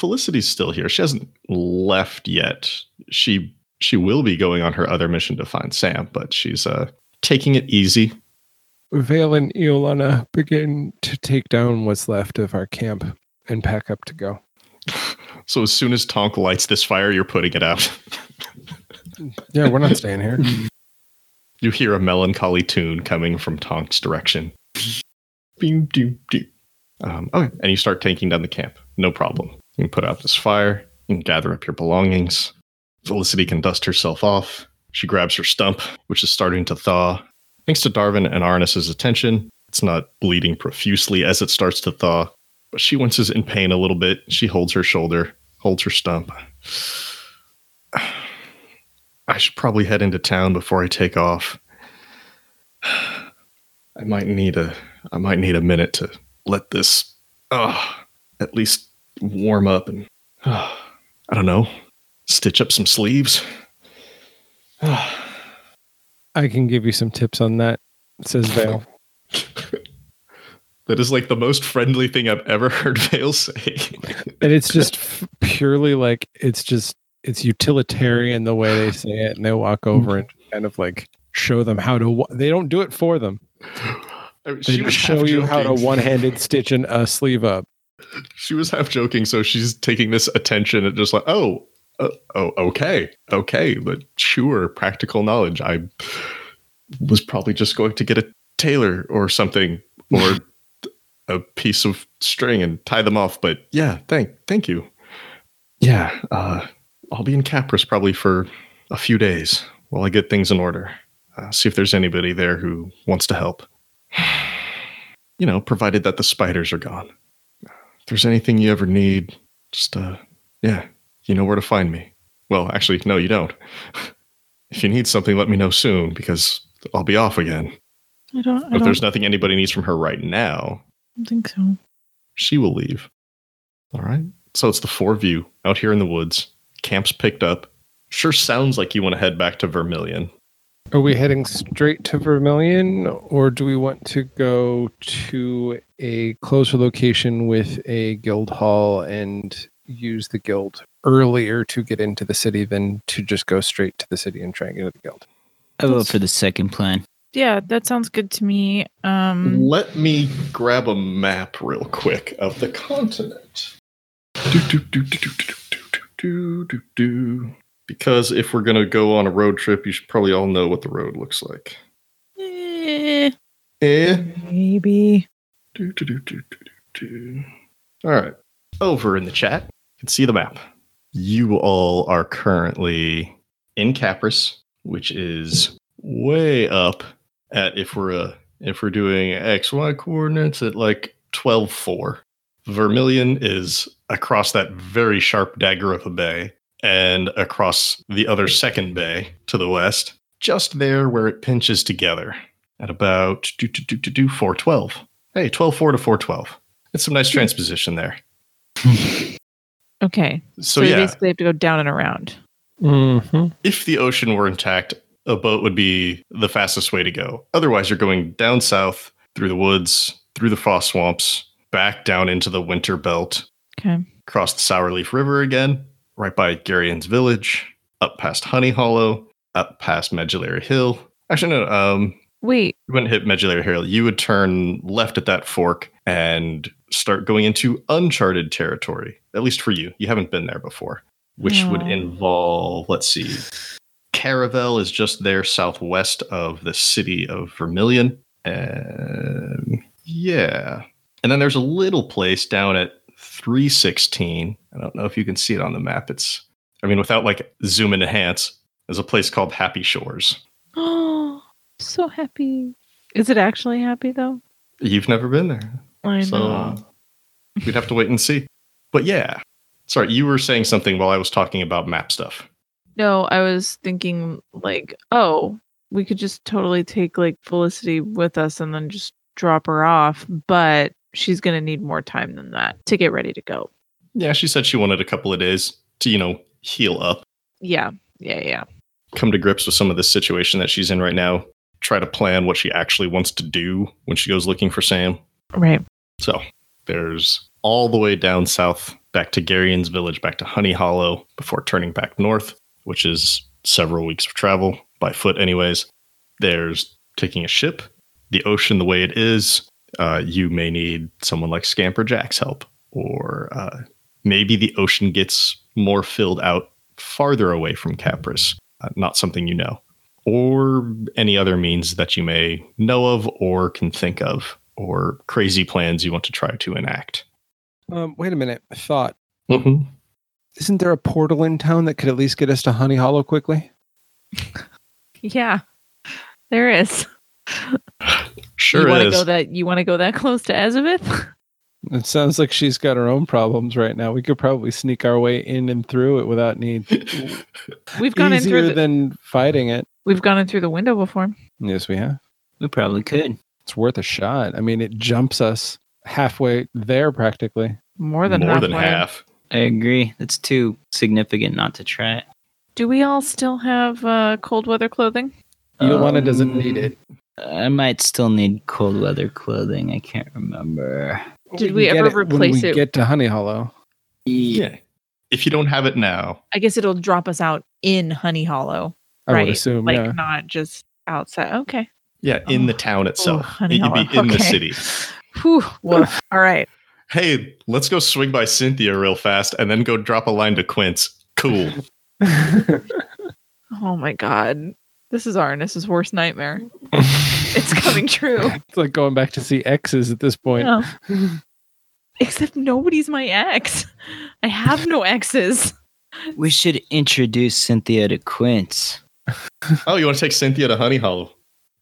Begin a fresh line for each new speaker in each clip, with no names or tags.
Felicity's still here. She hasn't left yet. She she will be going on her other mission to find Sam, but she's uh taking it easy.
Vale and Iolana begin to take down what's left of our camp and pack up to go.
So as soon as Tonk lights this fire, you're putting it out.
Yeah, we're not staying here.
you hear a melancholy tune coming from Tonk's direction. Beam, doom, doom. Um, okay, and you start taking down the camp. No problem. Can put out this fire. Can gather up your belongings. Felicity can dust herself off. She grabs her stump, which is starting to thaw. Thanks to Darvin and Arnis's attention, it's not bleeding profusely as it starts to thaw, but she winces in pain a little bit. She holds her shoulder, holds her stump. I should probably head into town before I take off. I might need a I might need a minute to let this uh, at least warm up and uh, I don't know, stitch up some sleeves.
I can give you some tips on that, says Vale.
that is like the most friendly thing I've ever heard Vale say.
and it's just f- purely like it's just it's utilitarian the way they say it, and they walk over and kind of like show them how to. They don't do it for them. They show you how to one-handed stitch an, a sleeve up.
She was half joking, so she's taking this attention and just like, oh, uh, oh, okay, okay, but sure, practical knowledge. I was probably just going to get a tailor or something, or a piece of string and tie them off. But yeah, thank, thank you. Yeah, uh, I'll be in Capris probably for a few days while I get things in order. Uh, see if there's anybody there who wants to help. you know, provided that the spiders are gone. If there's anything you ever need, just uh, yeah, you know where to find me. Well, actually, no, you don't. if you need something, let me know soon because I'll be off again.
I don't. I
But
don't,
there's nothing anybody needs from her right now, I
don't think so.
she will leave. All right. So it's the four of you out here in the woods. Camp's picked up. Sure sounds like you want to head back to Vermilion.
Are we heading straight to Vermilion, or do we want to go to a closer location with a guild hall and use the guild earlier to get into the city than to just go straight to the city and try and get to the guild?
I vote for the second plan.
Yeah, that sounds good to me. Um,
Let me grab a map real quick of the continent. Do, do, do, do, do, do, do, do, do, do. Because if we're going to go on a road trip, you should probably all know what the road looks like.
eh,
Eh?
maybe.
Do, do, do, do, do, do, do. All right. Over in the chat, you can see the map. You all are currently in Capris, which is way up at if we're uh, if we're doing XY coordinates at like 12 4. Vermilion is across that very sharp dagger of a bay and across the other second bay to the west, just there where it pinches together at about do, do, do, do, do, 412. Hey, 12 4 to 412. It's some nice transposition there.
Okay.
So,
So, you
yeah,
basically have to go down and around.
Mm-hmm.
if the ocean were intact, a boat would be the fastest way to go. Otherwise, you're going down south through the woods, through the frost swamps, back down into the winter belt,
Okay.
across the Sourleaf River again, right by Garion's village, up past Honey Hollow, up past Medullary Hill. Actually, no, um,
Wait.
you wouldn't hit Medullary Hill. You would turn left at that fork and start going into uncharted territory. At least for you, you haven't been there before, which would involve. Let's see, Caravel is just there southwest of the city of Vermilion, and yeah, and then there's a little place down at 316. I don't know if you can see it on the map. It's, I mean, without like zoom and enhance, there's a place called Happy Shores.
Oh, so happy. Is it actually happy though?
You've never been there.
I
So uh, we'd have to wait and see. But yeah. Sorry, you were saying something while I was talking about map stuff.
No, I was thinking like, oh, we could just totally take like Felicity with us and then just drop her off, but she's gonna need more time than that to get ready to go.
Yeah, she said she wanted a couple of days to, you know, heal up,
Yeah, yeah, yeah.
come to grips with some of this situation that she's in right now, try to plan what she actually wants to do when she goes looking for Sam.
Right.
So there's all the way down south, back to Garion's village, back to Honey Hollow, before turning back north, which is several weeks of travel by foot, anyways. There's taking a ship, the ocean the way it is. Uh, you may need someone like Scamper Jack's help, or uh, maybe the ocean gets more filled out farther away from Capris. Uh, not something you know, or any other means that you may know of or can think of, or crazy plans you want to try to enact.
Um, wait a minute. I thought,
Mm-hmm.
isn't there a portal in town that could at least get us to Honey Hollow quickly?
Yeah. There is.
Sure
you want to
is.
go that you want to go that close to Azabeth?
It sounds like she's got her own problems right now. We could probably sneak our way in and through it without need.
We've gone in
Easier
through the,
than fighting it.
we've gone in through the window before.
Yes, we have.
We probably could.
It's worth a shot. I mean, it jumps us halfway there practically.
More than
More than half.
I agree. That's too significant not to try it.
Do we all still have uh, cold weather clothing?
Iolana doesn't
Um,
need it.
I might still need cold weather clothing. I can't remember.
Did
can
we
get
ever
it when
replace
we
it?
Get to Honey Hollow.
Yeah. If you don't have it now,
I guess it'll drop us out in Honey Hollow,
I
right?
would assume.
like
yeah.
not just outside. Okay.
yeah, in the
Oh.
town oh, itself.
Honey
You'd be
Hollow.
in the city.
Whew, woof. all right.
Hey, let's go swing by Cynthia real fast and then go drop a line to Quince. Cool.
Oh my god. This is Arnis's worst nightmare. it's coming true.
it's like going back to see exes at this point.
Yeah. Except nobody's my ex. I have no exes.
We should introduce Cynthia to Quince.
Oh, you want to take Cynthia to Honey Hollow?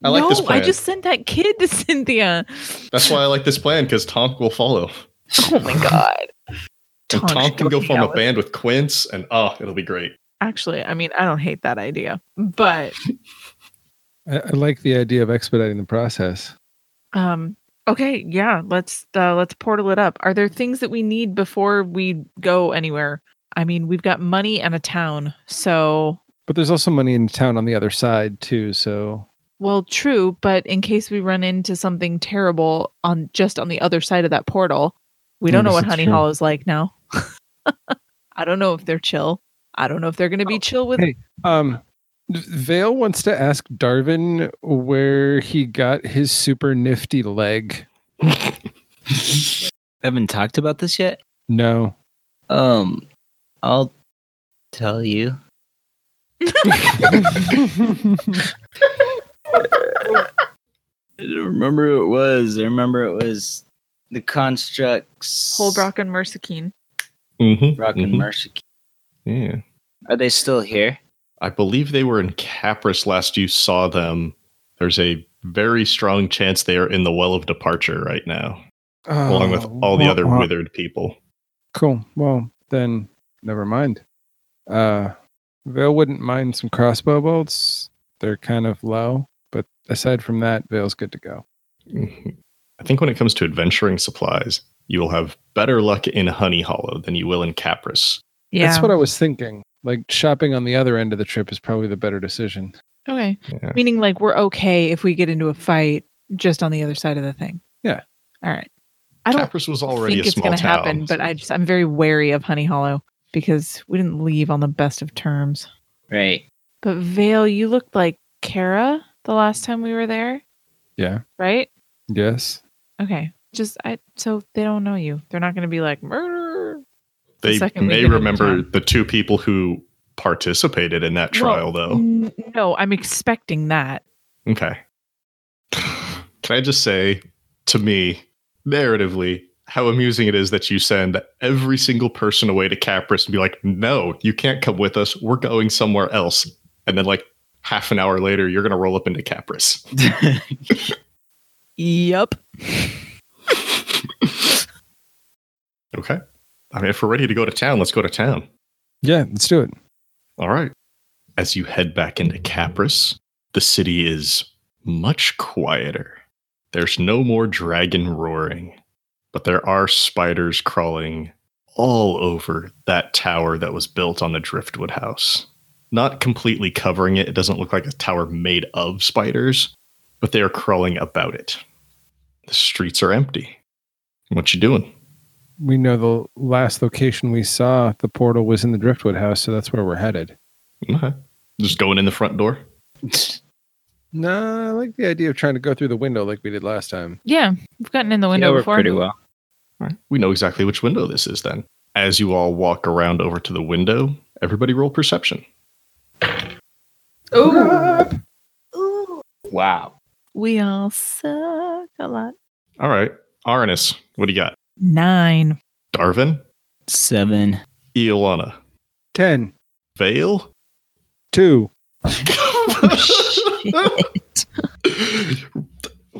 I like
no,
this plan.
I just sent that kid to Cynthia.
That's why I like this plan because Tonk will follow.
Oh my god. Tonk
Tonk can go form a band with Quince, and oh, it'll be great.
Actually, I mean, I don't hate that idea, but
I, I like the idea of expediting the process.
um, okay, yeah, let's uh, let's portal it up. Are there things that we need before we go anywhere? I mean, we've got money and a town, so
But there's also money in town on the other side too. So
well, true. But in case we run into something terrible on just on the other side of that portal, we don't know what Honey
true.
is like now. I don't know if they're chill. I don't know if they're going to be chill with
hey. Um, Vale wants to ask Darvin where he got his super nifty leg.
Haven't talked about this yet.
No.
Um, I'll tell you. I don't remember who it was. I remember it was the constructs.
Holbrock and Mersakine.
Mm-hmm.
Rock and Mercy.
Yeah.
Are they still here?
I believe they were in Capris last you saw them. There's a very strong chance they are in the Well of Departure right now, along with
Oh,
all the
well,
other
well,
withered people.
Cool. Well, then never mind. Uh, Vale wouldn't mind some crossbow bolts. They're kind of low, but aside from that, Vale's good to go.
Mhm. I think when it comes to adventuring supplies, you will have better luck in Honey Hollow than you will in Capris.
Yeah.
That's what I was thinking. Like shopping on the other end of the trip is probably the better decision.
Okay.
Yeah.
Meaning like we're okay if we get into a fight just on the other side of the thing.
Yeah.
All right. I don't
Capris was already
think
a
it's going to happen, but I just I'm very wary of Honey Hollow because we didn't leave on the best of terms.
Right.
But Vale, you looked like Kara the last time we were there,
Yeah.
right?
Yes.
Okay. Just I so they don't know you. They're not going to be like murder. The
they
we
may remember
town.
the two people who participated in that trial,
Well,
though.
n- No, I'm expecting that.
Okay. Can I just say, to me, narratively, how amusing it is that you send every single person away to Capris and be like, no, you can't come with us. We're going somewhere else. And then, like, half an hour later, you're going to roll up into Capris.
Yep.
Okay. I mean, if we're ready to go to town, let's go to town.
Yeah, let's do it.
All right. As you head back into Capris, the city is much quieter. There's no more dragon roaring, but there are spiders crawling all over that tower that was built on the Driftwood house. Not completely covering it. It doesn't look like a tower made of spiders, but they are crawling about it. The streets are empty. What you doing?
We know the last location we saw the portal was in the Driftwood house, so that's where we're headed.
Okay. Just going in the front door?
No, I like the idea of trying to go through the window like we did last time.
Yeah, we've gotten in the window
yeah,
before.
pretty well.
All right. We know exactly which window this is then. As you all walk around over to the window, everybody roll perception. Ooh. Ooh.
Wow.
We all suck a lot.
All right. Arnis, what do you got?
Nine.
Darvin?
Seven.
Iolana?
10,
Vale?
2.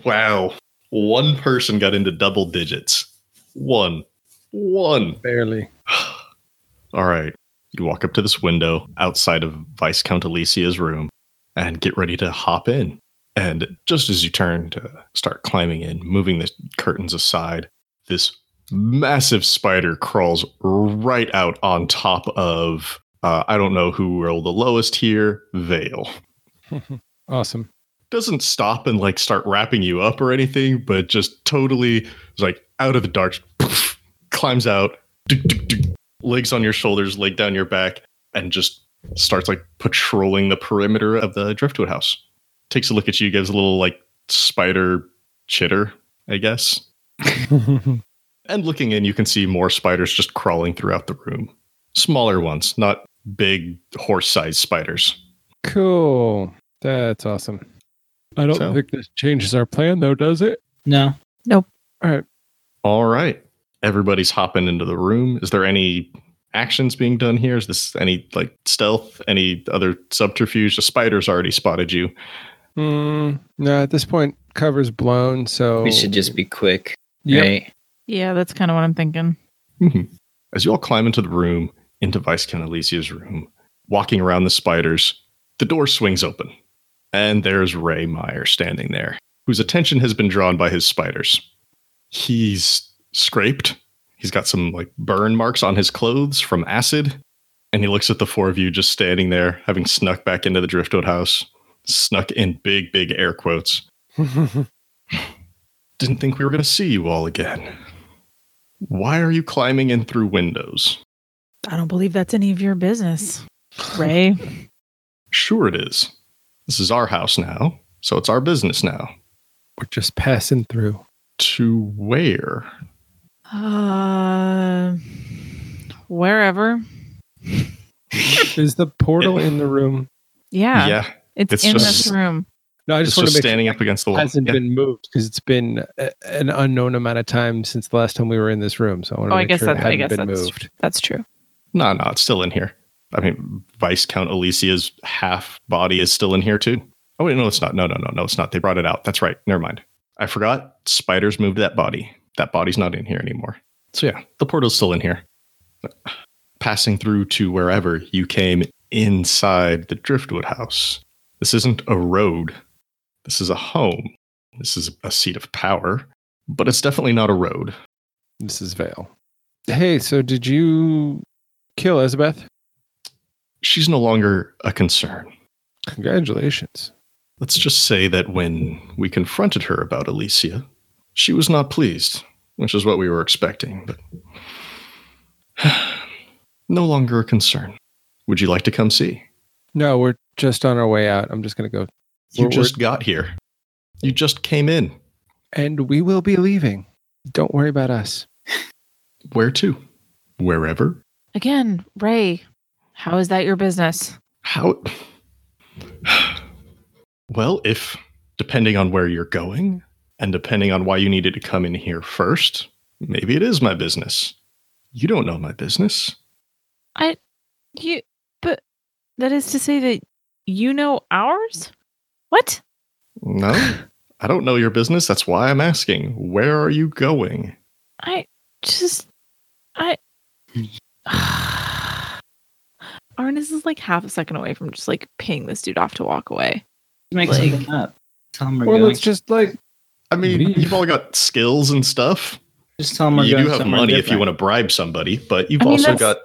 wow. One person got into double digits. One. One.
Barely.
All right. You walk up to this window outside of Vice Count Alicia's room and get ready to hop in. And just as you turn to start climbing in, moving the curtains aside, this massive spider crawls right out on top of, uh, I don't know who rolled the lowest here, Vale.
Awesome.
Doesn't stop and like start wrapping you up or anything, but just totally is like out of the dark, climbs out, duk, duk, duk, legs on your shoulders, leg down your back, and just starts like patrolling the perimeter of the driftwood house. Takes a look at you, gives a little like spider chitter, I guess. And looking in, you can see more spiders just crawling throughout the room. Smaller ones, not big horse sized spiders.
cool. That's awesome. I don't
So-
think this changes our plan, though, does it?
No. Nope.
All right.
All right. Everybody's hopping into the room. Is there any actions being done here? Is this any like stealth, any other subterfuge? The spider's already spotted you.
Mm, no, at this point, cover's blown, so
We should just be quick,
Yep.
right?
Yeah, that's kind of what I'm thinking.
Mhm. As you all climb into the room, into Vice Count Alicia's room, walking around the spiders, the door swings open. And there's Ray Meyer standing there, whose attention has been drawn by his spiders. He's scraped. He's got some like burn marks on his clothes from acid. And he looks at the four of you just standing there, having snuck back into the Driftwood house, snuck in big, big air quotes. Didn't think we were going to see you all again. Why are you climbing in through windows?
I don't believe that's any of your business, Ray.
Sure, it is. This is our house now, so it's our business now.
We're just passing through.
To where?
uh, wherever.
Is the portal in the room?
Yeah, it's,
it's
in
just-
this room.
No, I
It's
just want
just
to make
standing up against the wall.
hasn't
Yeah.
been moved because it's been a, an unknown amount of time since the last time we were in this room. So I want to
Oh, I
make
guess
sure it
that's. I
hadn't been
that's
moved.
that's true.
No, no, it's still in here. I mean, Vice Count Alicia's half body is still in here too. Oh wait, no, it's not. No, no, no, no, it's not. They brought it out. That's right. Never mind. I forgot. Spiders moved that body. That body's not in here anymore. So yeah, the portal's still in here. Passing through to wherever you came inside the Driftwood house. This isn't a road. This is a home. This is a seat of power, but it's definitely not a road.
This is Vale. Hey, so did you kill Azabeth?
She's no longer a concern.
Congratulations.
Let's just say that when we confronted her about Alicia, she was not pleased, which is what we were expecting, but no longer a concern. Would you like to come see?
No, we're just on our way out. I'm just going to go.
You just got here. You just came in.
And we will be leaving. Don't worry about us.
Where to? Wherever?
Again, Ray, how is that your business?
How? Well, if depending on where you're going and depending on why you needed to come in here first, maybe it is my business. You don't know my business.
I, you, but that is to say that you know ours? What?
No, I don't know your business. That's why I'm asking. Where are you going?
I just, I. Arnis is like half a second away from just like paying this dude off to walk away.
Make
Like-
something up. Tell them we're
Or
going.
let's just like,
I mean,
Leave.
you've all got skills and stuff.
just tell them we're
You
going
do have
somewhere
money if you want to bribe somebody, but you've
I mean,
also
that's-
got.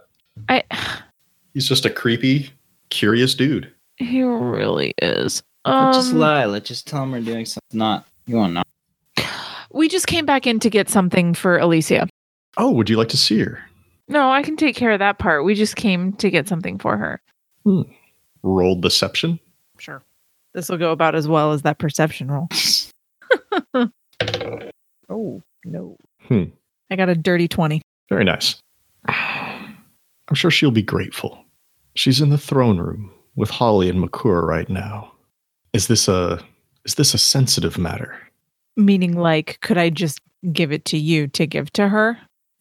I.
He's just a creepy, curious dude.
He really is.
Let's just
Um,
lie. Let's just tell them we're doing something. Not you won't know.
we just came back in to get something for Alicia.
Oh, would you like to see her?
No, I can take care of that part. We just came to get something for her.
Roll deception.
Sure. This will go about as well as that perception roll. oh, no.
Hmm.
I got a dirty 20.
Very nice. I'm sure she'll be grateful. She's in the throne room with Holly and Makura right now. Is this a is this a sensitive matter?
Meaning, like, could I just give it to you to give to her?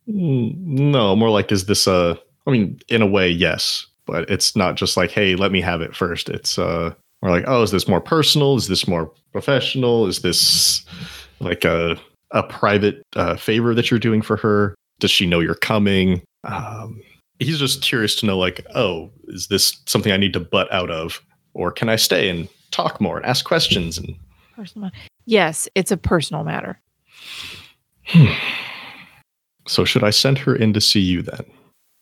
Mm, No, more like is this a I mean, in a way, yes, but it's not just like, hey, let me have it first. It's uh more like, oh, is this more personal? Is this more professional? Is this like a a private uh, favor that you're doing for her? Does she know you're coming? Um, he's just curious to know, like, oh, is this something I need to butt out of, or can I stay and talk more and ask questions? And
Personal. Yes, it's a personal matter. Hmm.
so, should I send her in to see you then?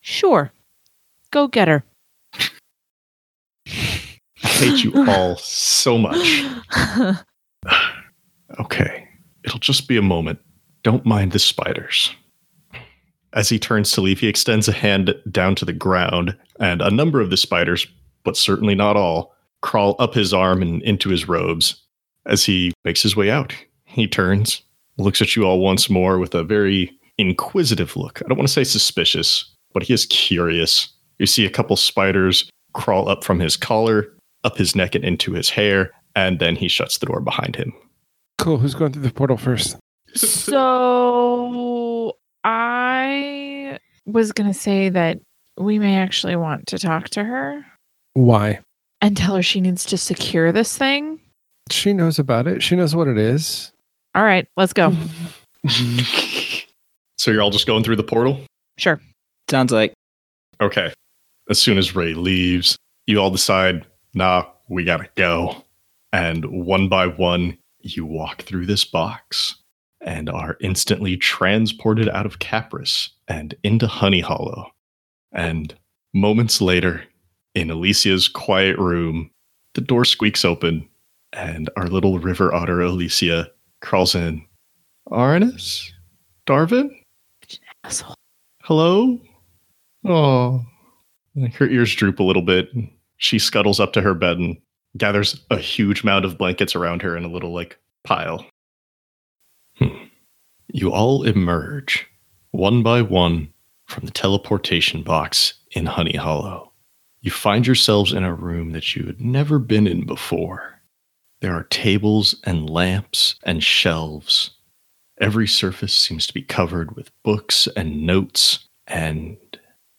Sure. Go get her.
I hate you all so much. Okay, it'll just be a moment. Don't mind the spiders. As he turns to leave, he extends a hand down to the ground, and a number of the spiders, but certainly not all, crawl up his arm and into his robes. As he makes his way out, he turns, looks at you all once more with a very inquisitive look. I don't want to say suspicious, but he is curious. You see a couple spiders crawl up from his collar, up his neck, and into his hair, and then he shuts the door behind him.
cool. Who's going through the portal first?
so I was going to say that we may actually want to talk to her
Why?
And tell her she needs to secure this thing.
She knows about it. She knows what it is.
All right, let's go.
So you're all just going through the portal?
Sure.
Sounds like
Okay. As soon as Ray leaves, you all decide, nah, we gotta go. And one by one, you walk through this box and are instantly transported out of Capris and into Honey Hollow. And moments later, in Alicia's quiet room, the door squeaks open and our little river otter Alicia crawls in. Arnis? Darvin?
Asshole.
Hello? Oh. Her ears droop a little bit. She scuttles up to her bed and gathers a huge mound of blankets around her in a little, like, pile. Hmm. You all emerge, one by one, from the teleportation box in Honey Hollow. You find yourselves in a room that you had never been in before. There are tables and lamps and shelves. Every surface seems to be covered with books and notes and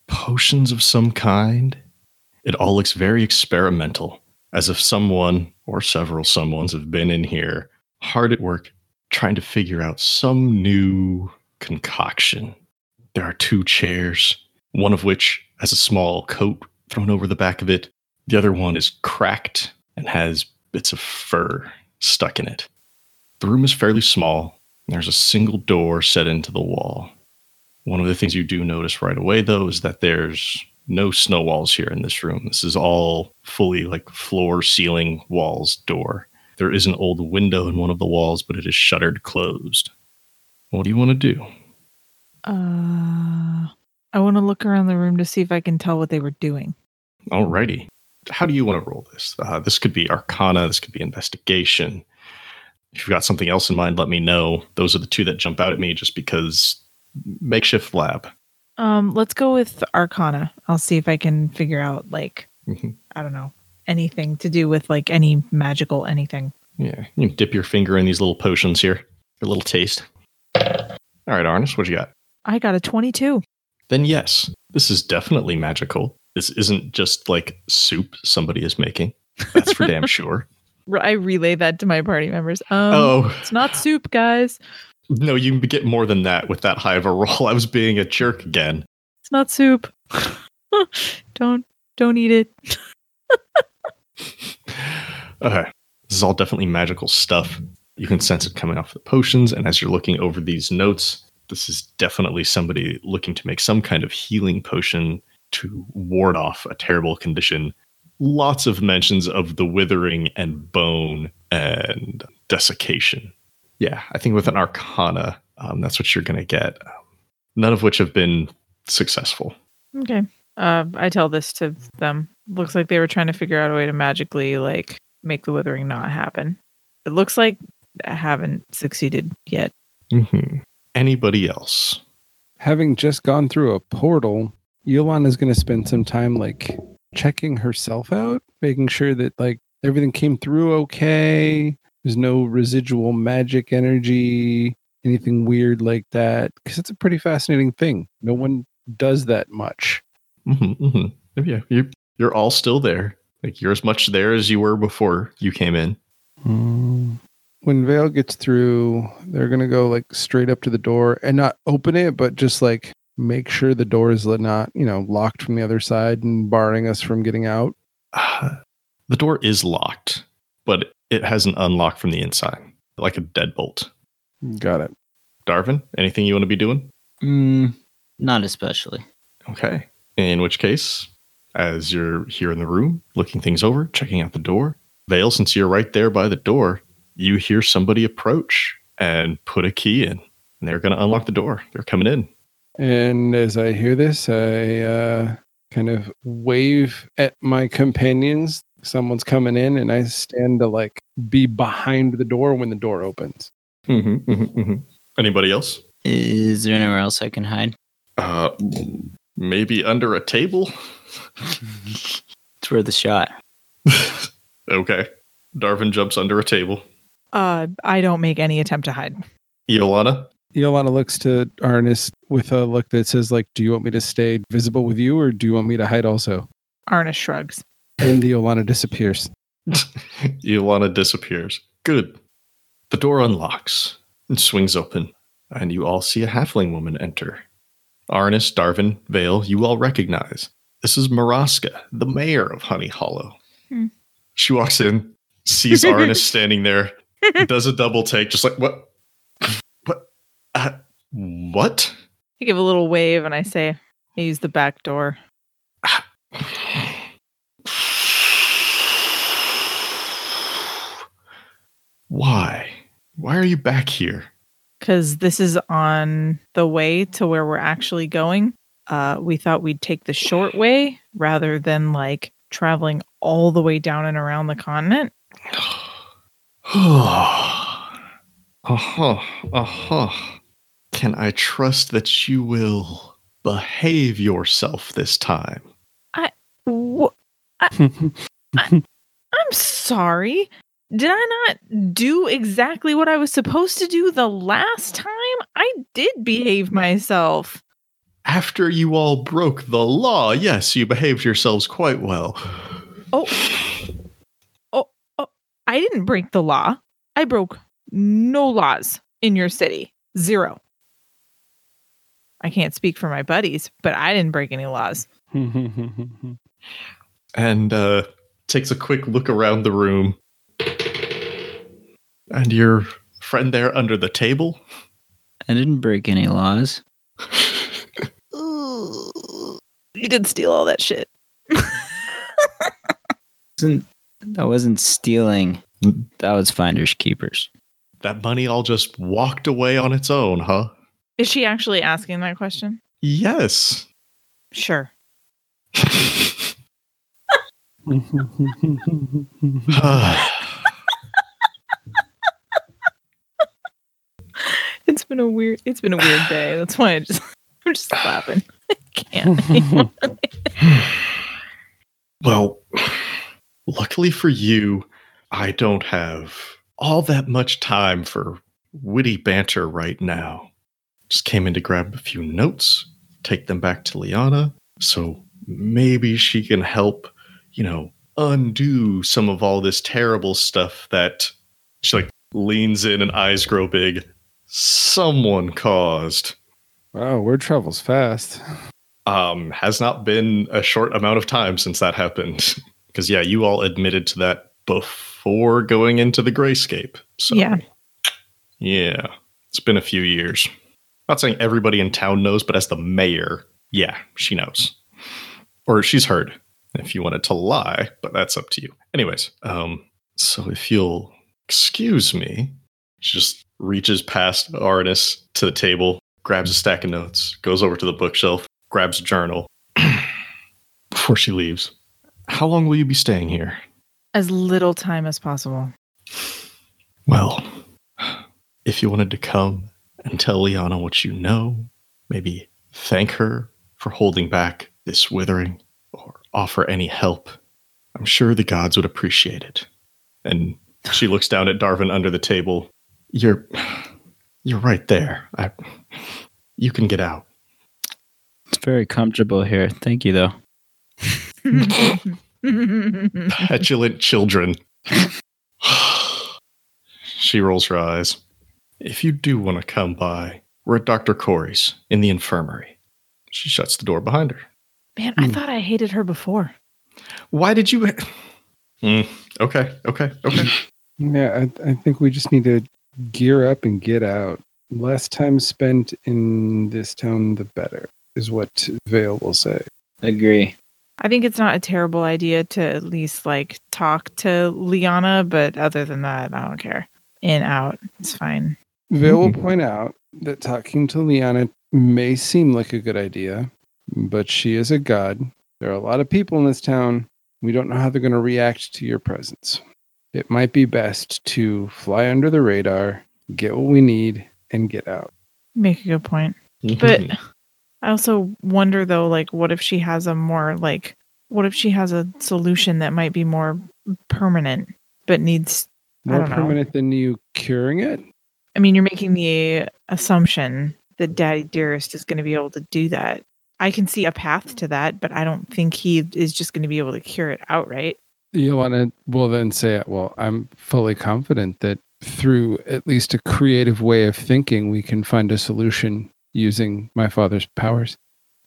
potions of some kind. It all looks very experimental, as if someone or several someones have been in here hard at work trying to figure out some new concoction. There are two chairs, one of which has a small coat thrown over the back of it. The other one is cracked and has bits of fur stuck in it. The room is fairly small. There's a single door set into the wall. One of the things you do notice right away, though, is that there's No snow walls here in this room. This is all fully like floor, ceiling, walls, door. There is an old window in one of the walls, but it is shuttered closed. What do you want to do?
Uh, I want to look around the room to see if I can tell what they were doing.
Alrighty. How do you want to roll this? Uh, this could be Arcana. This could be Investigation. If you've got something else in mind, let me know. Those are the two that jump out at me just because makeshift lab.
Um, let's go with Arcana. I'll see if I can figure out like
Mhm.
I don't know anything to do with like any magical anything.
Yeah, you can dip your finger in these little potions here. A little taste. All right, Arnis, what you got?
I got a twenty-two.
Then yes, this is definitely magical. This isn't just like soup somebody is making. That's for damn sure.
I relay that to my party members. Um,
oh
it's not soup, guys.
no, you can get more than that with that high of a roll. I was being a jerk again.
It's not soup. don't don't eat it.
Okay. This is all definitely magical stuff. You can sense it coming off the potions, and as you're looking over these notes, this is definitely somebody looking to make some kind of healing potion to ward off a terrible condition. Lots of mentions of the withering and bone and desiccation. Yeah, I think with an arcana, um, that's what you're going to get. None of which have been successful.
Okay. Uh, I tell this to them. Looks like they were trying to figure out a way to magically like make the withering not happen. It looks like I haven't succeeded yet.
hmm Anybody else?
Having just gone through a portal, Iolana's going to spend some time like checking herself out, making sure that like everything came through okay. There's no residual magic energy, anything weird like that. Because it's a pretty fascinating thing. No one does that much.
hmm hmm Yeah, you're you're all still there. Like you're as much there as you were before you came in.
Mm. When Vale gets through, they're gonna go like straight up to the door and not open it, but just like make sure the door is not, you know, locked from the other side and barring us from getting out.
Uh, the door is locked, but it has an unlock from the inside, like a deadbolt.
Got it.
Darvin, anything you want to be doing?
Mm, not especially.
Okay. In which case, as you're here in the room, looking things over, checking out the door, Vale, since you're right there by the door, you hear somebody approach and put a key in. And they're going to unlock the door. They're coming in.
And as I hear this, I uh, kind of wave at my companions. Someone's coming in, and I stand to like be behind the door when the door opens.
Mm-hmm, mm-hmm, mm-hmm. Anybody else?
Is there anywhere else I can hide?
Uh, maybe under a table.
It's worth a shot.
okay. Darvin jumps under a table.
Uh, I don't make any attempt to hide.
Iolana,
Iolana looks to Arnis with a look that says, "Like, do you want me to stay visible with you, or do you want me to hide also?"
Arna shrugs.
And the Iolana disappears.
Iolana disappears. Good. The door unlocks and swings open, and you all see a halfling woman enter. Arnis, Darvin, Vale, you all recognize. This is Maraska, the mayor of Honey Hollow.
Hmm.
She walks in, sees Arnis standing there, does a double take, just like, what? What? Uh, what?
I give a little wave and I say, I use the back door.
Why? Why are you back here?
because this is on the way to where we're actually going. Uh, we thought we'd take the short way rather than like traveling all the way down and around the continent.
uh-huh. Uh-huh. Can I trust that you will behave yourself this time? I.
Wh- I'm sorry. Did I not do exactly what I was supposed to do the last time? I did behave myself.
After you all broke the law, yes, you behaved yourselves quite well.
Oh, oh, oh, I didn't break the law. I broke no laws in your city. Zero. I can't speak for my buddies, but I didn't break any laws.
And uh takes a quick look around the room. And your friend there under the table?
I didn't break any laws.
You did steal all that shit.
Wasn't- That wasn't stealing. That was finders keepers.
That money all just walked away on its own, huh?
Is she actually asking that question?
Yes.
Sure. It's been a weird. It's been a weird day. That's why I just. I'm just laughing. I can't.
well, luckily for you, I don't have all that much time for witty banter right now. Just came in to grab a few notes, take them back to Liana, so maybe she can help, you know, undo some of all this terrible stuff that she like leans in and eyes grow big. Someone caused.
wow, word travels fast.
um, has not been a short amount of time since that happened. Because yeah, you all admitted to that before going into the grayscape. So
Yeah.
yeah, it's been a few years. Not saying everybody in town knows, but as the mayor, yeah, she knows, or she's heard. If you wanted to lie, but that's up to you. Anyways, um, so if you'll excuse me, she just reaches past Arnis to the table, grabs a stack of notes, goes over to the bookshelf, grabs a journal before she leaves. How long will you be staying here?
as little time as possible.
Well, if you wanted to come and tell Liana what you know, maybe thank her for holding back this withering or offer any help, I'm sure the gods would appreciate it. And she looks down at Darvin under the table. You're you're right there. I you can get out.
It's very comfortable here. Thank you, though.
petulant children. she rolls her eyes. If you do want to come by, we're at Dr. Corey's in the infirmary. She shuts the door behind her.
Man, I thought I hated her before.
Why did you? Hmm, okay, okay, okay.
Yeah, I, I think we just need to gear up and get out. Less time spent in this town, the better, is what Vale will say.
Agree.
I think it's not a terrible idea to at least like talk to Liana, but other than that, I don't care. In, out, it's fine.
Vale will hmm. point out that talking to Liana may seem like a good idea, but she is a god. There are a lot of people in this town. We don't know how they're going to react to your presence. It might be best to fly under the radar, get what we need, and get out.
Make a good point. But mm-hmm. I also wonder though, like, what if she has a more like, what if she has a solution that might be more permanent, but needs? I
More
don't know.
permanent than you curing it?
I mean, you're making the assumption that Daddy Dearest is going to be able to do that. I can see a path to that, but I don't think he is just going to be able to cure it outright.
You want to, well, then say, it. well, I'm fully confident that through at least a creative way of thinking, we can find a solution using my father's powers.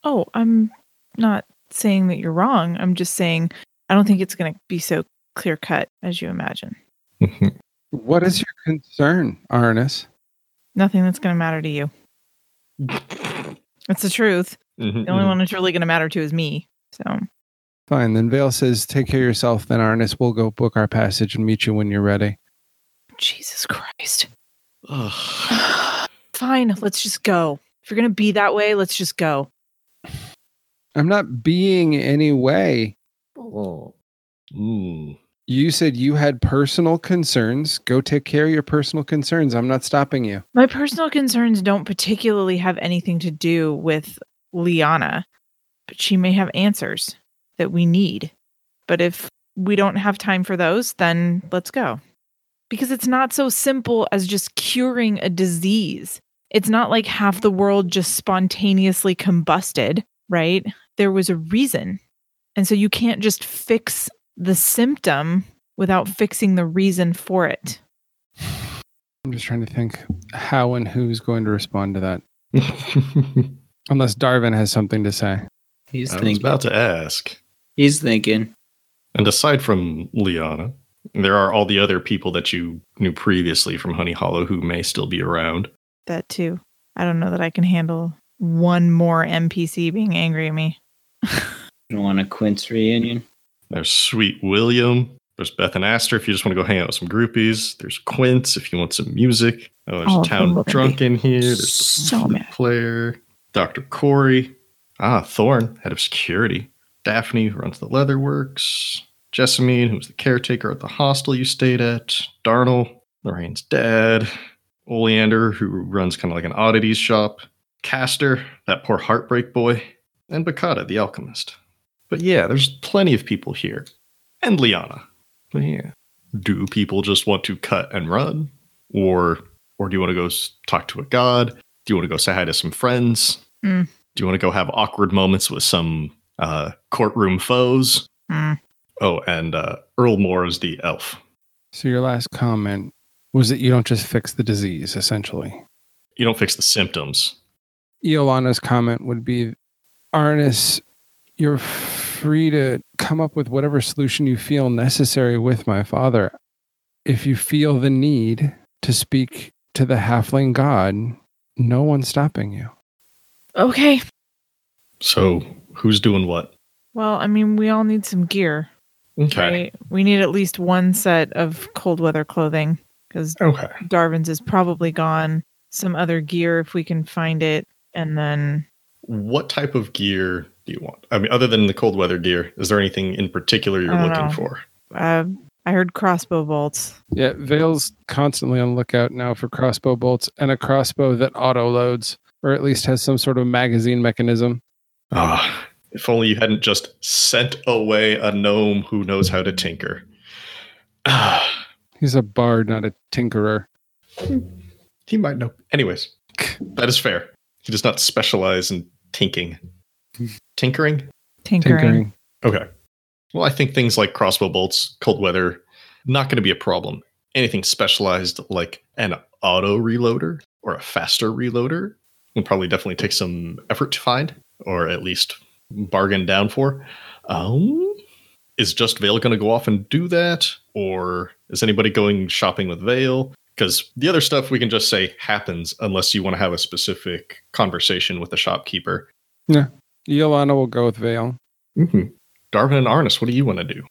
Oh, I'm not saying that you're wrong. I'm just saying I don't think it's going to be so clear cut as you imagine. Mm-hmm.
What is your concern, Arnis?
Nothing that's going to matter to you. It's the truth.
Mm-hmm,
The only one that's really going to matter to is me. So,
Fine. Then Vale says, take care of yourself. Then Arnis, we'll go book our passage and meet you when you're ready.
Jesus Christ.
Ugh.
Fine, let's just go. If you're going to be that way, let's just go.
I'm not being any way.
Mm.
You said you had personal concerns. Go take care of your personal concerns. I'm not stopping you.
My personal concerns don't particularly have anything to do with Liana, but she may have answers that we need. But if we don't have time for those, then let's go. Because it's not so simple as just curing a disease. It's not like half the world just spontaneously combusted, right? There was a reason. And so you can't just fix the symptom without fixing the reason for it.
I'm just trying to think how and who's going to respond to that. Unless Darvin has something to say.
He's
I was
thinking.
about to ask.
He's thinking.
And aside from Liana, there are all the other people that you knew previously from Honey Hollow who may still be around.
that too. I don't know that I can handle one more NPC being angry at me.
You don't want a Quince reunion?
There's Sweet William. There's Beth and Aster if you just want to go hang out with some groupies. There's Quince if you want some music. Oh, there's a town drunk in here. There's the
so mad.
player. Dr. Corey. Ah, Thorn, head of security. Daphne, who runs the leather works. Jessamine, who's the caretaker at the hostel you stayed at. Darnell, Lorraine's dad. Oleander, who runs kind of like an oddities shop. Castor, that poor heartbreak boy. And Bakata, the alchemist. But yeah, there's plenty of people here. And Liana. But yeah. Do people just want to cut and run? Or or do you want to go talk to a god? Do you want to go say hi to some friends?
Mm.
Do you want to go have awkward moments with some uh, courtroom foes?
Mm.
Oh, and uh, Earl Moore is the elf.
So your last comment was that you don't just fix the disease, essentially.
You don't fix the symptoms.
Iolana's comment would be Arnis, you're free to come up with whatever solution you feel necessary with my father. If you feel the need to speak to the halfling god, no one's stopping you.
Okay.
So who's doing what?
Well, I mean, we all need some gear.
Okay.
Right? We need at least one set of cold weather clothing because
Okay.
Darvin's is probably gone. Some other gear if we can find it. And then
What type of gear do you want? I mean, other than the cold weather gear, is there anything in particular you're looking
know.
for?
uh, I heard crossbow bolts.
Yeah, Vale's constantly on the lookout now for crossbow bolts and a crossbow that auto loads, or at least has some sort of magazine mechanism.
Ah, if only you hadn't just sent away a gnome who knows how to tinker. Ah,
He's a bard, not a tinkerer.
he might know. Anyways, that is fair. He does not specialize in tinking. Tinkering?
Tinkering.
Tinkering.
Okay. Well, I think things like crossbow bolts, cold weather, not going to be a problem. Anything specialized like an auto reloader or a faster reloader will probably definitely take some effort to find, or at least bargain down for. Um, is just Vale going to go off and do that, or is anybody going shopping with Vale? Because the other stuff we can just say happens unless you want to have a specific conversation with the shopkeeper.
Iolana will go with Vale.
Mm-hmm. Darvin and Arnis, what do you want to do?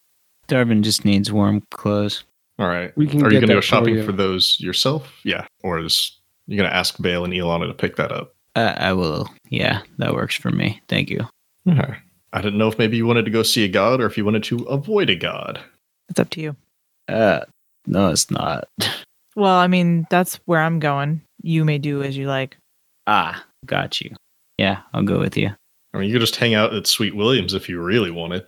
Darvin just needs warm clothes.
All right.
We can
Are you going to go
that for
shopping for, those yourself? Yeah. Or is you going to ask Vale and Iolana to pick that up?
Uh, I will. Yeah, that works for me. Thank you.
Okay. I didn't know if maybe you wanted to go see a god or if you wanted to avoid a god.
It's up to you.
Uh, no, it's not.
Well, I mean, that's where I'm going. You may do as you like.
Ah, got you. Yeah, I'll go with you.
I mean, you could just hang out at Sweet Williams if you really wanted.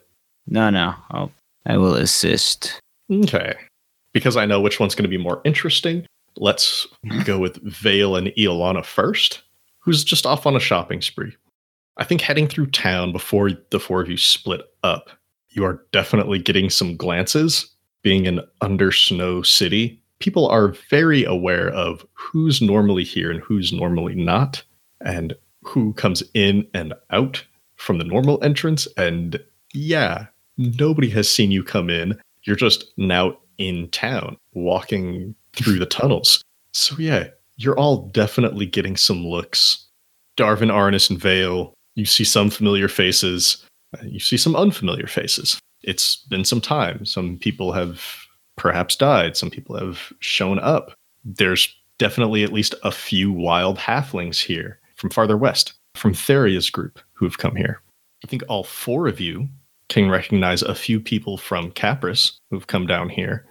No, no, I'll. I will assist.
Okay. Because I know which one's going to be more interesting, let's go with Vale and Iolana first, who's just off on a shopping spree. I think heading through town before the four of you split up, you are definitely getting some glances. Being an under snow city, people are very aware of who's normally here and who's normally not, and who comes in and out from the normal entrance. And yeah, nobody has seen you come in. You're just now in town, walking through the tunnels. So yeah, you're all definitely getting some looks. Darvin, Arnis, and Vale, you see some familiar faces. You see some unfamiliar faces. It's been some time. Some people have perhaps died. Some people have shown up. There's definitely at least a few wild halflings here from farther west, from Theria's group who have come here. I think all four of you can recognize a few people from Capris who've come down here,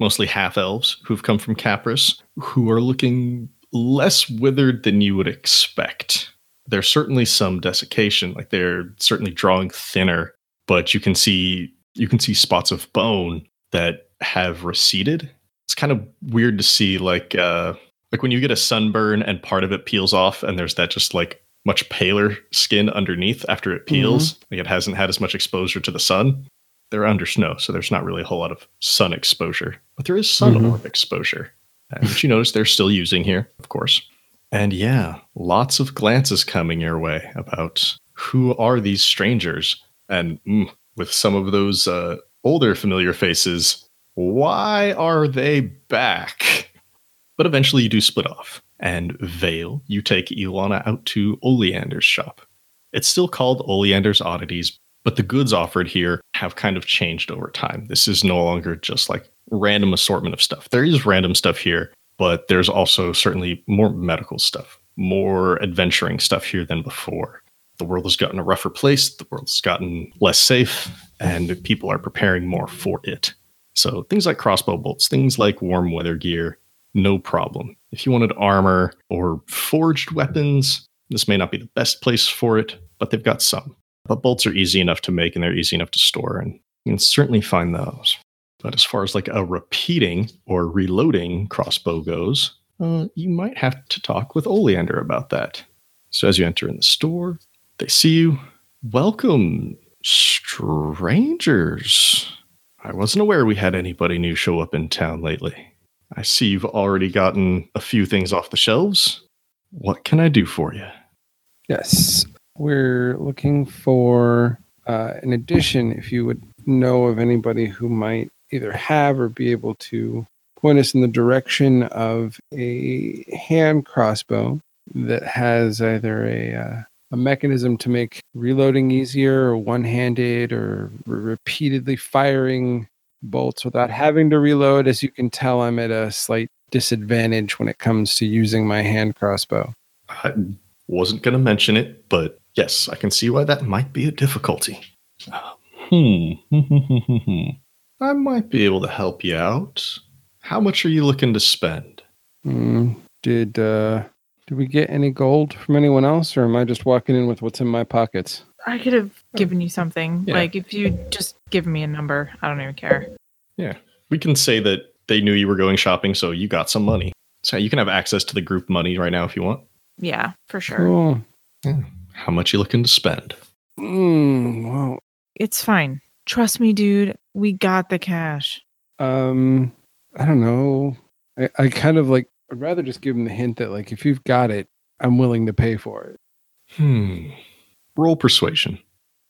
mostly half elves who've come from Capris, who are looking less withered than you would expect. There's certainly some desiccation, like they're certainly drawing thinner, but you can see you can see spots of bone that have receded. It's kind of weird to see like uh like when you get a sunburn and part of it peels off and there's that just like much paler skin underneath after it peels. Like it hasn't had as much exposure to the sun. They're under snow, so there's not really a whole lot of sun exposure, but there is sun
Mhm.
orb exposure, which you notice they're still using here, of course. And yeah, lots of glances coming your way about who are these strangers, and mm, with some of those uh, older familiar faces, why are they back? But eventually you do split off. And Vale, you take Iolana out to Oleander's shop. It's still called Oleander's Oddities, but the goods offered here have kind of changed over time. This is no longer just like random assortment of stuff. There is random stuff here, but there's also certainly more medical stuff, more adventuring stuff here than before. The world has gotten a rougher place, the world has gotten less safe, and people are preparing more for it. So things like crossbow bolts, things like warm weather gear, no problem. If you wanted armor or forged weapons, this may not be the best place for it, but they've got some. But bolts are easy enough to make and they're easy enough to store, and you can certainly find those. But as far as like a repeating or reloading crossbow goes, uh, you might have to talk with Oleander about that. So as you enter in the store, they see you. Welcome, strangers. I wasn't aware we had anybody new show up in town lately. I see you've already gotten a few things off the shelves. What can I do for you?
Yes, we're looking for uh, an addition. If you would know of anybody who might either have or be able to point us in the direction of a hand crossbow that has either a uh, a mechanism to make reloading easier or one-handed or repeatedly firing bolts without having to reload as you can tell i'm at a slight disadvantage when it comes to using my hand crossbow
I wasn't going to mention it, but yes, I can see why that might be a difficulty. Hmm. I might be able to help you out. How much are you looking to spend?
Hmm, did uh did we get any gold from anyone else or am i just walking in with what's in my pockets
I could have given you something.
Yeah.
Like if you just give me a number, I don't even care. Yeah.
We can say that they knew you were going shopping, so you got some money. So you can have access to the group money right now if you want.
Yeah, for sure.
cool
How much you looking to spend?
mm, well
It's fine. Trust me, dude. We got the cash.
Um, I don't know. I, I kind of like. I'd rather just give him the hint that like if you've got it, I'm willing to pay for it.
Hmm. Roll persuasion.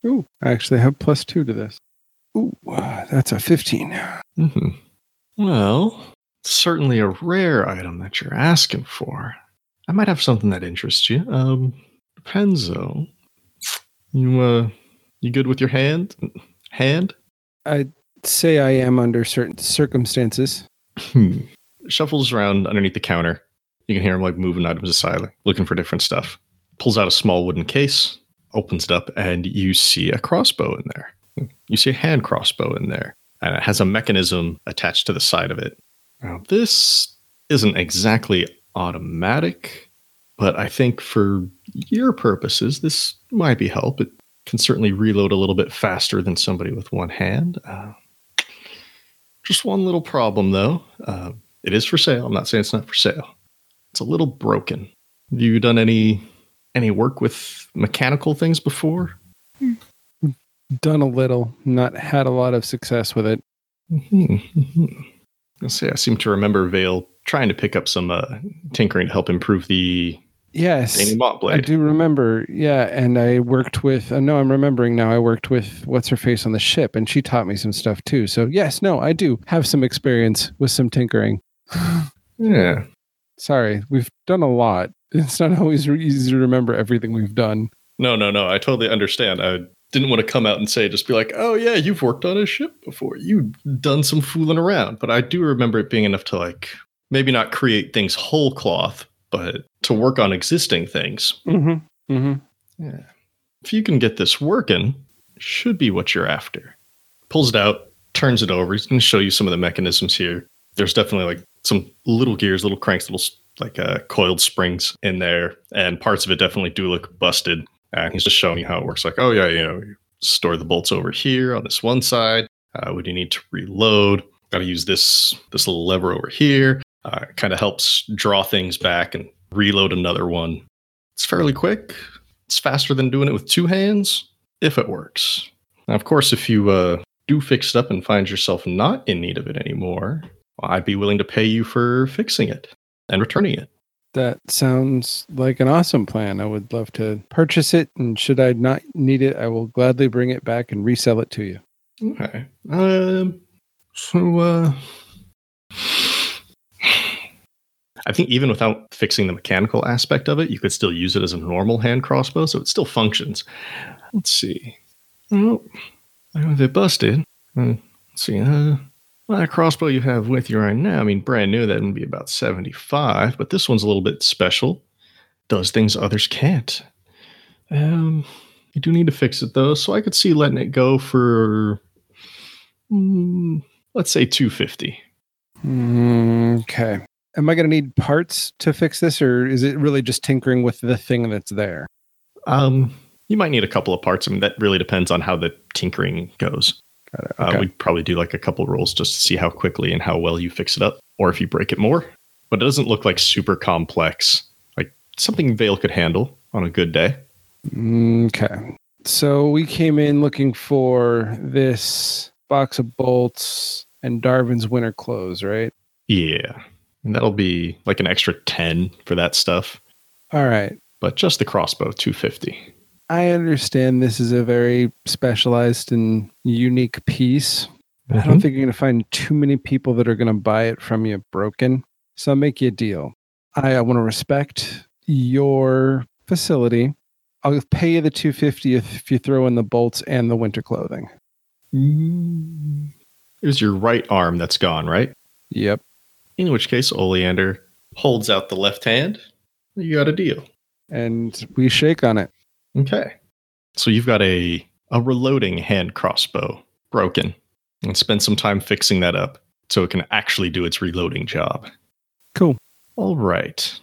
Ooh, I actually have plus two to this. Ooh, uh, that's a fifteen.
hmm Well, certainly a rare item that you're asking for. I might have something that interests you. Um, depends though. You uh, you good with your hand? Hand?
I'd say I am under certain circumstances.
Hmm. Shuffles around underneath the counter. You can hear him like moving items aside, like, looking for different stuff. Pulls out a small wooden case, opens it up, and you see a crossbow in there. You see a hand crossbow in there, and it has a mechanism attached to the side of it. Now, this isn't exactly automatic, but I think for your purposes, this might be help. It can certainly reload a little bit faster than somebody with one hand. Uh, just one little problem, though. Uh, it is for sale. I'm not saying it's not for sale. It's a little broken. Have you done any any work with mechanical things before?
Done a little, not had a lot of success with it.
Mm-hmm. Let's say I seem to remember Vale trying to pick up some uh, tinkering to help improve the
Yes,
denouement
I do remember. Yeah, and I worked with. Uh, no, I'm remembering now. I worked with what's her face on the ship, and she taught me some stuff too. So yes, no, I do have some experience with some tinkering.
Yeah.
Sorry, we've done a lot. It's not always easy to remember everything we've done.
No, no, no. I totally understand. I didn't want to come out and say, just be like, oh, yeah, you've worked on a ship before. You've done some fooling around. But I do remember it being enough to, like, maybe not create things whole cloth, but to work on existing things.
Mm-hmm. Mm-hmm.
Yeah. If you can get this working, should be what you're after. Pulls it out, turns it over. He's going to show you some of the mechanisms here. There's definitely like some little gears, little cranks, little like uh, coiled springs in there, and parts of it definitely do look busted. And he's just showing you how it works. Like, oh yeah, you know, store the bolts over here on this one side. Uh, when you need to reload, got to use this this little lever over here. Uh, kind of helps draw things back and reload another one. It's fairly quick. It's faster than doing it with two hands, if it works. Now, of course, if you uh, do fix it up and find yourself not in need of it anymore, well, I'd be willing to pay you for fixing it and returning it.
That sounds like an awesome plan. I would love to purchase it, and should I not need it, I will gladly bring it back and resell it to you.
Okay. Um. So, uh, I think even without fixing the mechanical aspect of it, you could still use it as a normal hand crossbow, so it still functions. Let's see. Oh, they busted. Uh, let's see. Uh, well, that crossbow you have with you right now, I mean, brand new, that would be about 75, but this one's a little bit special. Does things others can't. Um, you do need to fix it though, so I could see letting it go for, mm, let's say 250.
Mm, Okay. Am I going to need parts to fix this, or is it really just tinkering with the thing that's there?
Um, you might need a couple of parts. I mean, that really depends on how the tinkering goes.
Got it.
Uh, we'd probably do like a couple rolls just to see how quickly and how well you fix it up, or if you break it more. But it doesn't look like super complex, like something Vale could handle on a good day.
Okay. So we came in looking for this box of bolts and Darvin's winter clothes, right?
Yeah, and that'll be like an extra ten for that stuff.
All right.
But just the crossbow, two fifty.
I understand this is a very specialized and unique piece. I don't think you're going to find too many people that are going to buy it from you broken. So I'll make you a deal. I, I want to respect your facility. I'll pay you the 250 if, if you throw in the bolts and the winter clothing.
Mm. It was your right arm that's gone, right?
Yep.
In which case, Oleander holds out the left hand. You got a deal.
And we shake on it.
Okay. So you've got a a reloading hand crossbow broken, and spend some time fixing that up so it can actually do its reloading job.
Cool.
All right.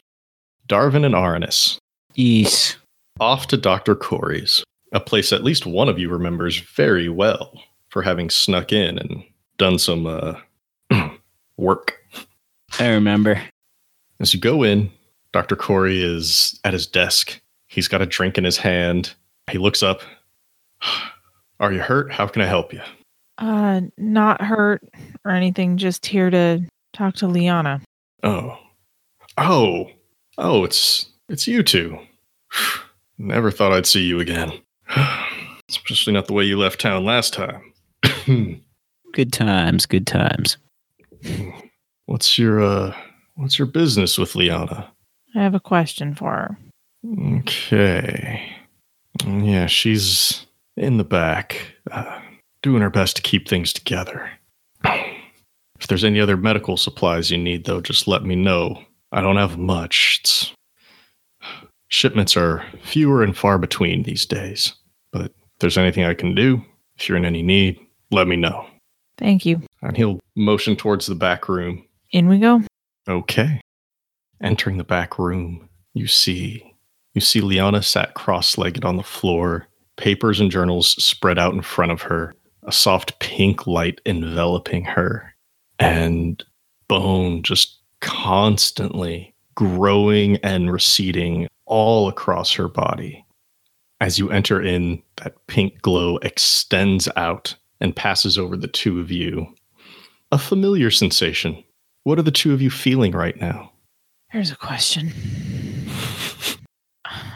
Darvin and Aranus
Ease.
off to Dr. Corey's, a place at least one of you remembers very well for having snuck in and done some uh, work.
I remember.
As you go in, Dr. Corey is at his desk. He's got a drink in his hand. He looks up. Are you hurt? How can I help you?
Uh, not hurt or anything. Just here to talk to Liana.
Oh. Oh. Oh, it's it's you two. Never thought I'd see you again. Especially not the way you left town last time.
Good times, good times.
what's your uh what's your business with Liana?
I have a question for her.
Okay. Yeah, she's in the back, uh, doing her best to keep things together. If there's any other medical supplies you need, though, just let me know. I don't have much. It's shipments are fewer and far between these days. But if there's anything I can do, if you're in any need, let me know.
Thank you.
And he'll motion towards the back room.
In we go.
Okay. Entering the back room, you see you see Liana sat cross-legged on the floor, papers and journals spread out in front of her, a soft pink light enveloping her, and bone just constantly growing and receding all across her body. As you enter in, that pink glow extends out and passes over the two of you. A familiar sensation. What are the two of you feeling right now?
Here's a question.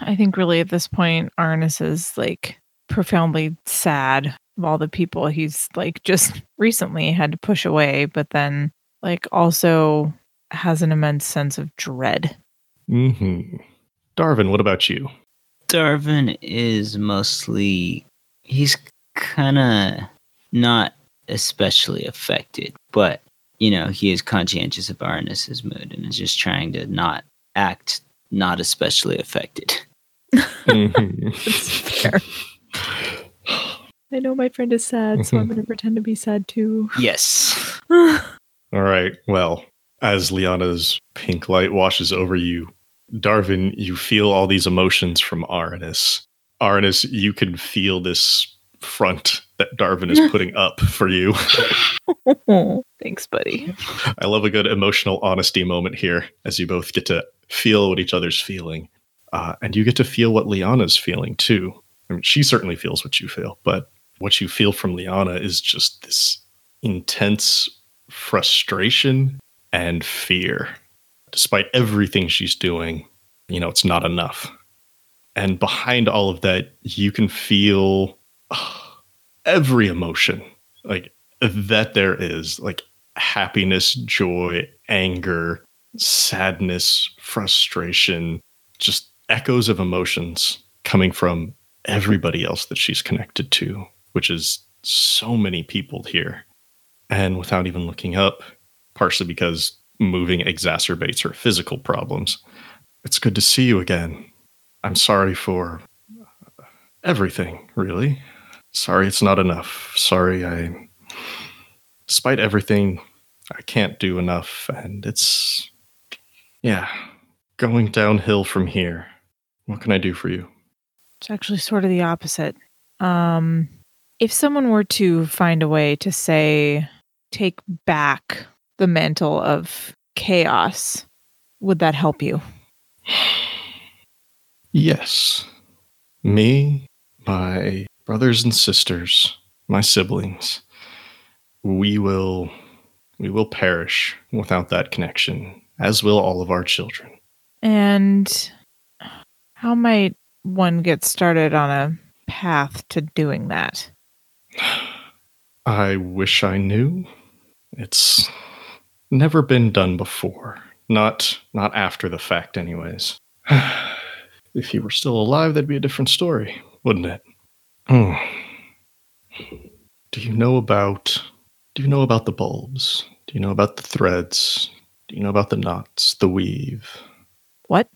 I think really at this point, Arnis is like profoundly sad of all the people he's like just recently had to push away, but then like also has an immense sense of dread.
hmm Darvin, what about you?
Darvin is mostly he's kind of not especially affected, but you know he is conscientious of Arnis's mood and is just trying to not act not especially affected.
Mhm.
fair. I know my friend is sad, so I'm going to pretend to be sad too.
Yes.
All right. Well, as Liana's pink light washes over you, Darvin, you feel all these emotions from Aranis. Aranis, you can feel this front that Darvin is putting up for you.
Thanks, buddy.
I love a good emotional honesty moment here as you both get to feel what each other's feeling. Uh, and you get to feel what Liana's feeling too. I mean, she certainly feels what you feel, but what you feel from Liana is just this intense frustration and fear. Despite everything she's doing, you know, it's not enough. And behind all of that, you can feel every emotion like that there is like happiness, joy, anger, sadness, frustration, just echoes of emotions coming from everybody else that she's connected to, which is so many people here. And without even looking up, partially because moving exacerbates her physical problems. It's good to see you again. I'm sorry for everything, really. Sorry it's not enough. Sorry I. Despite everything, I can't do enough, and it's. Yeah, going downhill from here. What can I do for you?
It's actually sort of the opposite. Um, if someone were to find a way to say, take back the mantle of chaos, would that help you?
Yes. Me, my brothers and sisters, my siblings, we will we will perish without that connection, as will all of our children.
And how might one get started on a path to doing that?
I wish I knew. It's never been done before. Not not after the fact anyways. if he were still alive, that'd be a different story, wouldn't it? Hmm. Do you know about do you know about the bulbs? Do you know about the threads? Do you know about the knots, the weave?
What?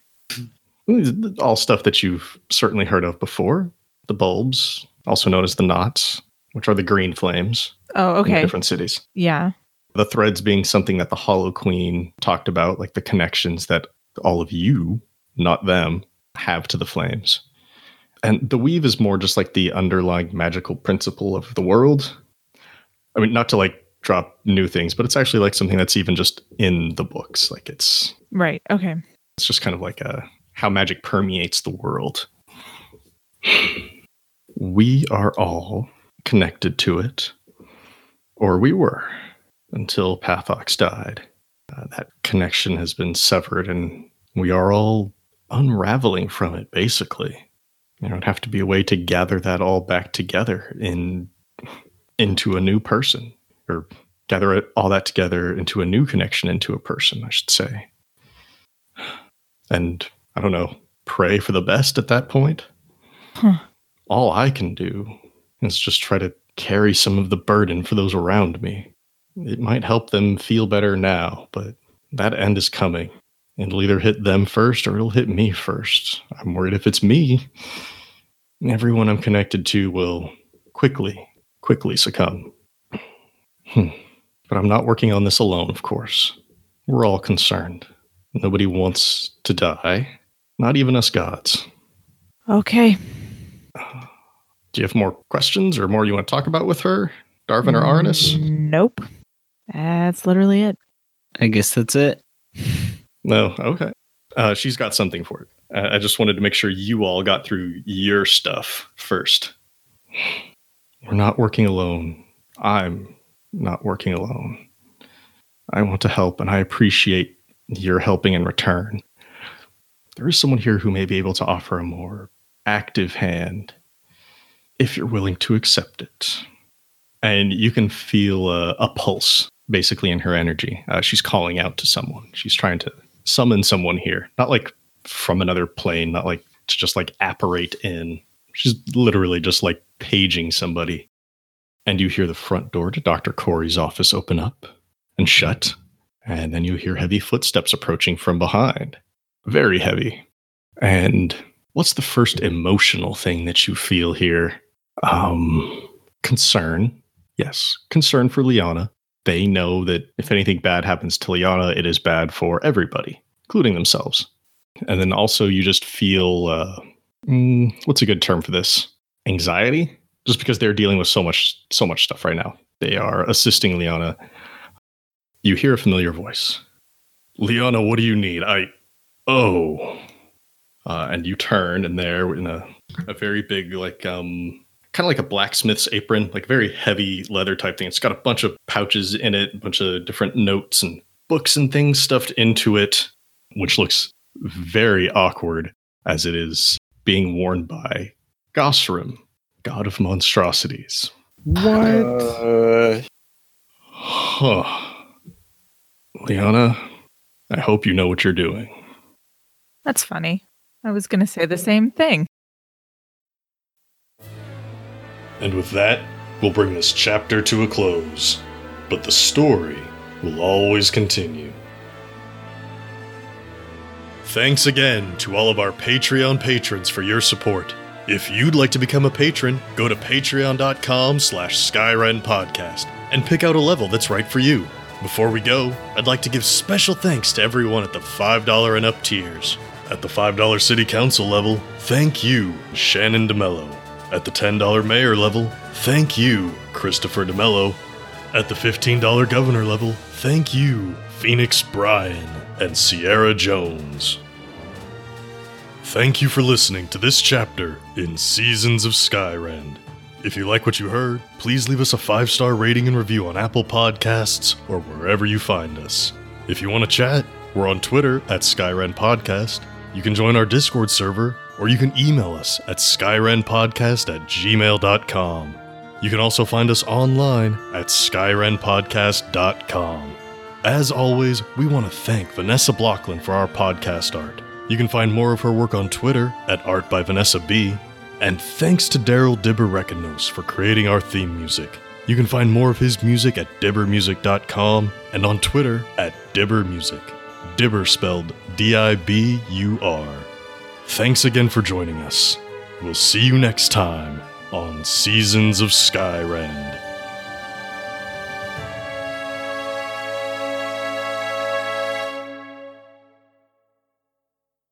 Mm, all stuff that you've certainly heard of before. The bulbs, also known as the knots, which are the green flames
Oh,
in
okay.
different cities.
Yeah.
The threads being something that the Hollow Queen talked about, like the connections that all of you, not them, have to the flames. And the weave is more just like the underlying magical principle of the world. I mean, not to like drop new things, but it's actually like something that's even just in the books. Like it's
Right. Okay.
it's just kind of like a how magic permeates the world. We are all connected to it, or we were until Pathox died. Uh, that connection has been severed, and we are all unraveling from it. Basically, you know there would have to be a way to gather that all back together in into a new person, or gather it, all that together into a new connection into a person. I should say and I don't know, pray for the best at that point.
Huh.
All I can do is just try to carry some of the burden for those around me. It might help them feel better now, but that end is coming. It'll either hit them first or it'll hit me first. I'm worried if it's me, everyone I'm connected to will quickly, quickly succumb. Hmm. But I'm not working on this alone, of course. We're all concerned. Nobody wants to die, not even us gods.
Okay.
Do you have more questions or more you want to talk about with her, Darvin or Arnis?
Nope. That's literally it.
I guess that's it.
No, okay. Uh, she's got something for it. Uh, I just wanted to make sure you all got through your stuff first. We're not working alone. I'm not working alone. I want to help, and I appreciate your helping in return. There is someone here who may be able to offer a more active hand if you're willing to accept it. And you can feel a, a pulse basically in her energy. Uh, she's calling out to someone. She's trying to summon someone here, not like from another plane, not like to just like apparate in. She's literally just like paging somebody. And you hear the front door to Dr. Corey's office open up and shut. And then you hear heavy footsteps approaching from behind. Very heavy. And what's the first emotional thing that you feel here? Um, concern. Yes, concern for Liana. They know that if anything bad happens to Liana, it is bad for everybody, including themselves. And then also, you just feel uh, mm, what's a good term for this? Anxiety, just because they're dealing with so much, so much stuff right now. They are assisting Liana. You hear a familiar voice. Liana, what do you need? I, oh, uh, and you turn, and there in a a very big like um kind of like a blacksmith's apron, like very heavy leather type thing. It's got a bunch of pouches in it, a bunch of different notes and books and things stuffed into it, which looks very awkward as it is being worn by Gosrim, god of monstrosities.
What?
Uh,
Huh. Liana,
I hope you know what you're doing.
That's funny. I was going to say the same thing.
And with that, we'll bring this chapter to a close. But the story will always continue. Thanks again to all of our Patreon patrons for your support. If you'd like to become a patron, go to patreon.com slash Skyrend Podcast and pick out a level that's right for you. Before we go, I'd like to give special thanks to everyone at the $5 and up tiers. At the $5 City Council level, thank you, Shannon DeMello. At the $10 Mayor level, thank you, Christopher DeMello. At the $15 Governor level, thank you, Phoenix Bryan and Sierra Jones. Thank you for listening to this chapter in Seasons of Skyrend. If you like what you heard, please leave us a five star rating and review on Apple Podcasts or wherever you find us. If you want to chat, we're on Twitter at Skyrend Podcast. You can join our Discord server, or you can email us at skyrendpodcast at gmail.com. You can also find us online at skyrendpodcast.com. As always, we want to thank Vanessa Blockland for our podcast art. You can find more of her work on Twitter at Art by Vanessa B. And thanks to Daryl Dibur for creating our theme music. You can find more of his music at diburmusic.com and on Twitter at diburmusic. Dibur spelled D I B U R. Thanks again for joining us. We'll see you next time on Seasons of Skyrend.